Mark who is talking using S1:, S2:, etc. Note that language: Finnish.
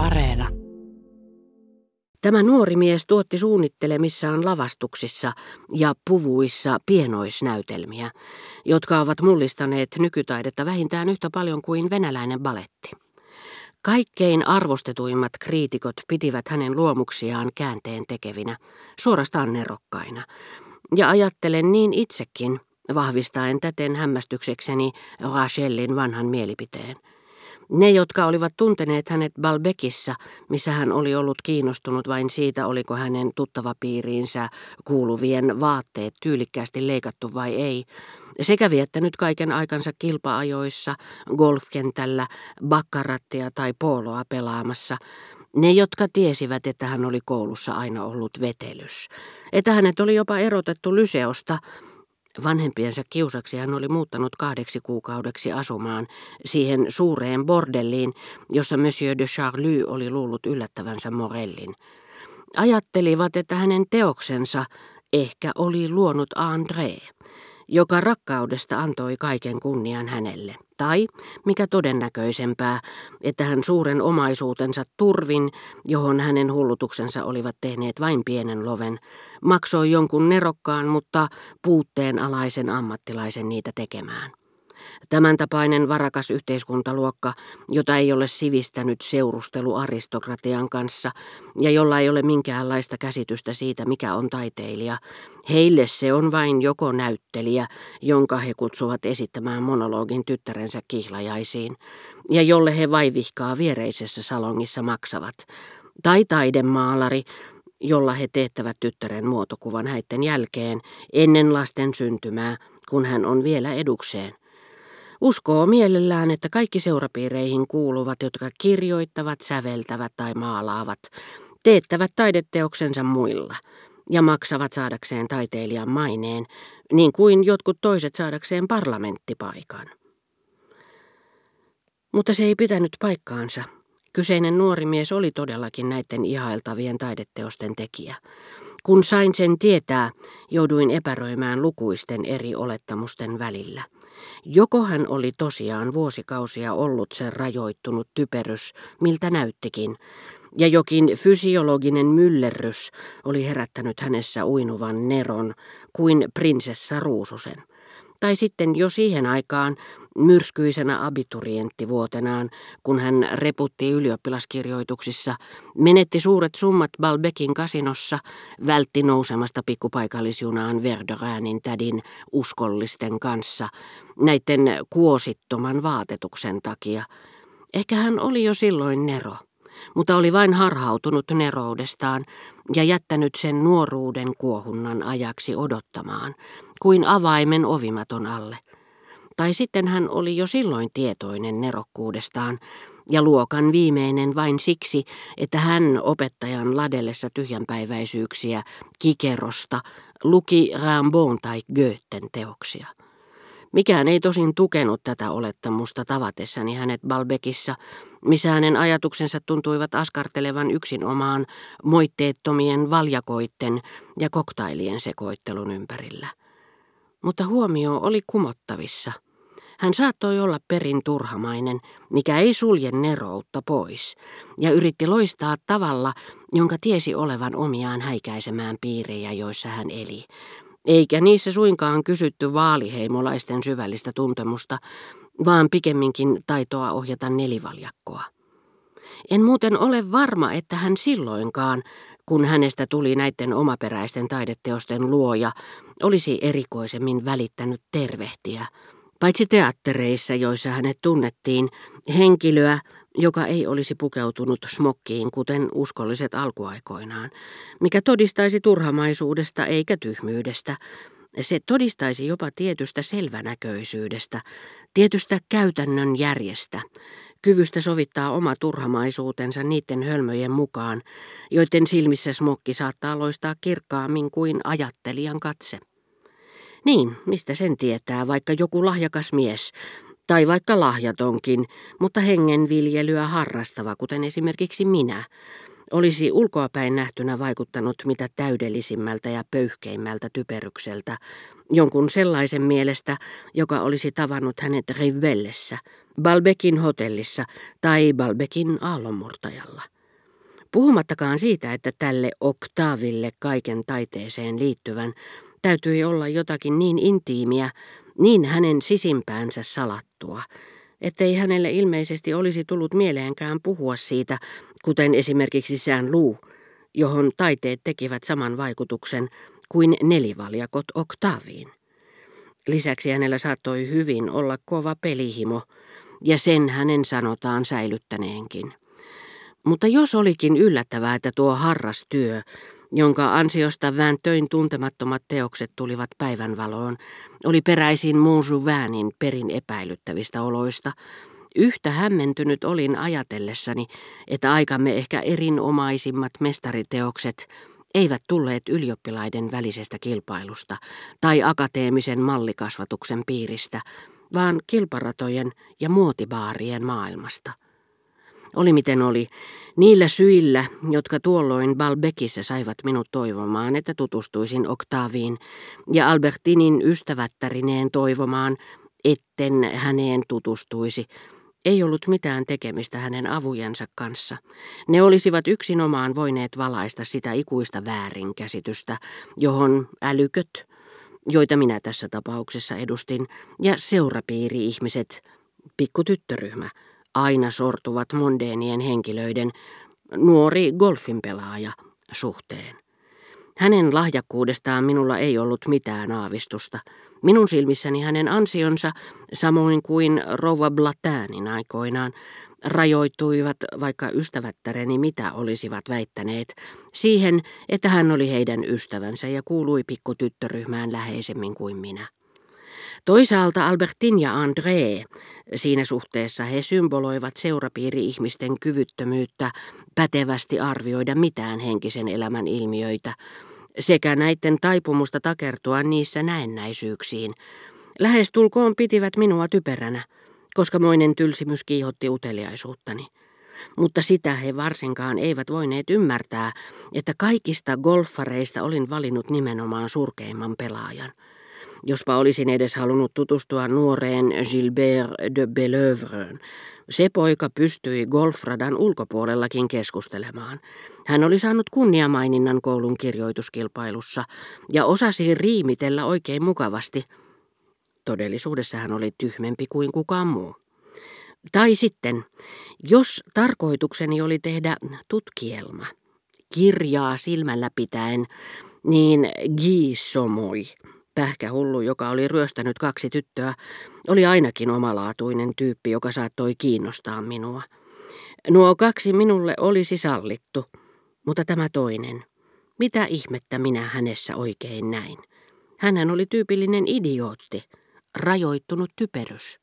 S1: Areena.
S2: Tämä nuori mies tuotti suunnittelemissaan lavastuksissa ja puvuissa pienoisnäytelmiä, jotka ovat mullistaneet nykytaidetta vähintään yhtä paljon kuin venäläinen baletti. Kaikkein arvostetuimmat kriitikot pitivät hänen luomuksiaan käänteen tekevinä, suorastaan nerokkaina. Ja ajattelen niin itsekin, vahvistaen täten hämmästyksekseni Rachelin vanhan mielipiteen. Ne, jotka olivat tunteneet hänet Balbekissa, missä hän oli ollut kiinnostunut vain siitä, oliko hänen tuttavapiiriinsä kuuluvien vaatteet tyylikkäästi leikattu vai ei, sekä viettänyt kaiken aikansa kilpaajoissa, golfkentällä, bakkarattia tai poloa pelaamassa, ne, jotka tiesivät, että hän oli koulussa aina ollut vetelys, että hänet oli jopa erotettu Lyseosta, Vanhempiensa kiusaksi hän oli muuttanut kahdeksi kuukaudeksi asumaan siihen suureen bordelliin, jossa Monsieur de Charlie oli luullut yllättävänsä Morellin. Ajattelivat, että hänen teoksensa ehkä oli luonut André joka rakkaudesta antoi kaiken kunnian hänelle. Tai, mikä todennäköisempää, että hän suuren omaisuutensa turvin, johon hänen hullutuksensa olivat tehneet vain pienen loven, maksoi jonkun nerokkaan, mutta puutteenalaisen ammattilaisen niitä tekemään. Tämän tapainen varakas yhteiskuntaluokka, jota ei ole sivistänyt seurustelu aristokratian kanssa ja jolla ei ole minkäänlaista käsitystä siitä, mikä on taiteilija, heille se on vain joko näyttelijä, jonka he kutsuvat esittämään monologin tyttärensä kihlajaisiin, ja jolle he vaivihkaa viereisessä salongissa maksavat, tai taidemaalari, jolla he teettävät tyttären muotokuvan häitten jälkeen ennen lasten syntymää, kun hän on vielä edukseen. Uskoo mielellään, että kaikki seurapiireihin kuuluvat, jotka kirjoittavat, säveltävät tai maalaavat, teettävät taideteoksensa muilla ja maksavat saadakseen taiteilijan maineen, niin kuin jotkut toiset saadakseen parlamenttipaikan. Mutta se ei pitänyt paikkaansa. Kyseinen nuori mies oli todellakin näiden ihailtavien taideteosten tekijä. Kun sain sen tietää, jouduin epäröimään lukuisten eri olettamusten välillä. Joko hän oli tosiaan vuosikausia ollut se rajoittunut typerys, miltä näyttikin, ja jokin fysiologinen myllerrys oli herättänyt hänessä uinuvan neron kuin prinsessa Ruususen tai sitten jo siihen aikaan myrskyisenä abiturienttivuotenaan, kun hän reputti ylioppilaskirjoituksissa, menetti suuret summat Balbekin kasinossa, vältti nousemasta pikkupaikallisjunaan Verderäänin tädin uskollisten kanssa näiden kuosittoman vaatetuksen takia. Ehkä hän oli jo silloin Nero mutta oli vain harhautunut neroudestaan ja jättänyt sen nuoruuden kuohunnan ajaksi odottamaan, kuin avaimen ovimaton alle. Tai sitten hän oli jo silloin tietoinen nerokkuudestaan ja luokan viimeinen vain siksi, että hän opettajan ladellessa tyhjänpäiväisyyksiä Kikerosta luki Rimbaud tai Goethen teoksia. Mikään ei tosin tukenut tätä olettamusta tavatessani hänet Balbekissa, missä hänen ajatuksensa tuntuivat askartelevan yksin omaan moitteettomien valjakoitten ja koktailien sekoittelun ympärillä. Mutta huomio oli kumottavissa. Hän saattoi olla perin turhamainen, mikä ei sulje neroutta pois, ja yritti loistaa tavalla, jonka tiesi olevan omiaan häikäisemään piirejä, joissa hän eli, eikä niissä suinkaan kysytty vaaliheimolaisten syvällistä tuntemusta, vaan pikemminkin taitoa ohjata nelivaljakkoa. En muuten ole varma, että hän silloinkaan, kun hänestä tuli näiden omaperäisten taideteosten luoja, olisi erikoisemmin välittänyt tervehtiä, paitsi teattereissa, joissa hänet tunnettiin, henkilöä, joka ei olisi pukeutunut smokkiin kuten uskolliset alkuaikoinaan, mikä todistaisi turhamaisuudesta eikä tyhmyydestä. Se todistaisi jopa tietystä selvänäköisyydestä, tietystä käytännön järjestä, kyvystä sovittaa oma turhamaisuutensa niiden hölmöjen mukaan, joiden silmissä smokki saattaa loistaa kirkkaammin kuin ajattelijan katse. Niin, mistä sen tietää, vaikka joku lahjakas mies, tai vaikka lahjatonkin, mutta hengenviljelyä harrastava, kuten esimerkiksi minä, olisi ulkoapäin nähtynä vaikuttanut mitä täydellisimmältä ja pöyhkeimmältä typerykseltä, jonkun sellaisen mielestä, joka olisi tavannut hänet Rivellessä, Balbekin hotellissa tai Balbekin aallonmurtajalla. Puhumattakaan siitä, että tälle Octaville kaiken taiteeseen liittyvän täytyi olla jotakin niin intiimiä, niin hänen sisimpäänsä salattua, ettei hänelle ilmeisesti olisi tullut mieleenkään puhua siitä, kuten esimerkiksi sään luu, johon taiteet tekivät saman vaikutuksen kuin nelivaljakot Octaviin. Lisäksi hänellä saattoi hyvin olla kova pelihimo, ja sen hänen sanotaan säilyttäneenkin. Mutta jos olikin yllättävää, että tuo harrastyö, jonka ansiosta vääntöin tuntemattomat teokset tulivat päivänvaloon, oli peräisin Montjouvainin perin epäilyttävistä oloista, Yhtä hämmentynyt olin ajatellessani, että aikamme ehkä erinomaisimmat mestariteokset eivät tulleet ylioppilaiden välisestä kilpailusta tai akateemisen mallikasvatuksen piiristä, vaan kilparatojen ja muotibaarien maailmasta. Oli miten oli, niillä syillä, jotka tuolloin Balbekissä saivat minut toivomaan, että tutustuisin Oktaaviin, ja Albertinin ystävättärineen toivomaan, etten häneen tutustuisi, ei ollut mitään tekemistä hänen avujensa kanssa. Ne olisivat yksinomaan voineet valaista sitä ikuista väärinkäsitystä, johon älyköt, joita minä tässä tapauksessa edustin, ja seurapiiri-ihmiset, pikkutyttöryhmä, aina sortuvat mondeenien henkilöiden, nuori golfinpelaaja, suhteen. Hänen lahjakkuudestaan minulla ei ollut mitään aavistusta. Minun silmissäni hänen ansionsa, samoin kuin Rova Blatäänin aikoinaan, rajoittuivat, vaikka ystävättäreni mitä olisivat väittäneet, siihen, että hän oli heidän ystävänsä ja kuului pikkutyttöryhmään läheisemmin kuin minä. Toisaalta Albertin ja André, siinä suhteessa he symboloivat seurapiiri-ihmisten kyvyttömyyttä pätevästi arvioida mitään henkisen elämän ilmiöitä, sekä näiden taipumusta takertua niissä näennäisyyksiin. Lähes tulkoon pitivät minua typeränä, koska moinen tylsimys kiihotti uteliaisuuttani. Mutta sitä he varsinkaan eivät voineet ymmärtää, että kaikista golfareista olin valinnut nimenomaan surkeimman pelaajan. Jospa olisin edes halunnut tutustua nuoreen Gilbert de Belœuvreen, se poika pystyi golfradan ulkopuolellakin keskustelemaan. Hän oli saanut kunniamaininnan koulun kirjoituskilpailussa ja osasi riimitellä oikein mukavasti. Todellisuudessa hän oli tyhmempi kuin kukaan muu. Tai sitten, jos tarkoitukseni oli tehdä tutkielma, kirjaa silmällä pitäen, niin Guy Somoi – Pähkähullu, joka oli ryöstänyt kaksi tyttöä, oli ainakin omalaatuinen tyyppi, joka saattoi kiinnostaa minua. Nuo kaksi minulle olisi sallittu, mutta tämä toinen, mitä ihmettä minä hänessä oikein näin? Hänhän oli tyypillinen idiootti, rajoittunut typerys.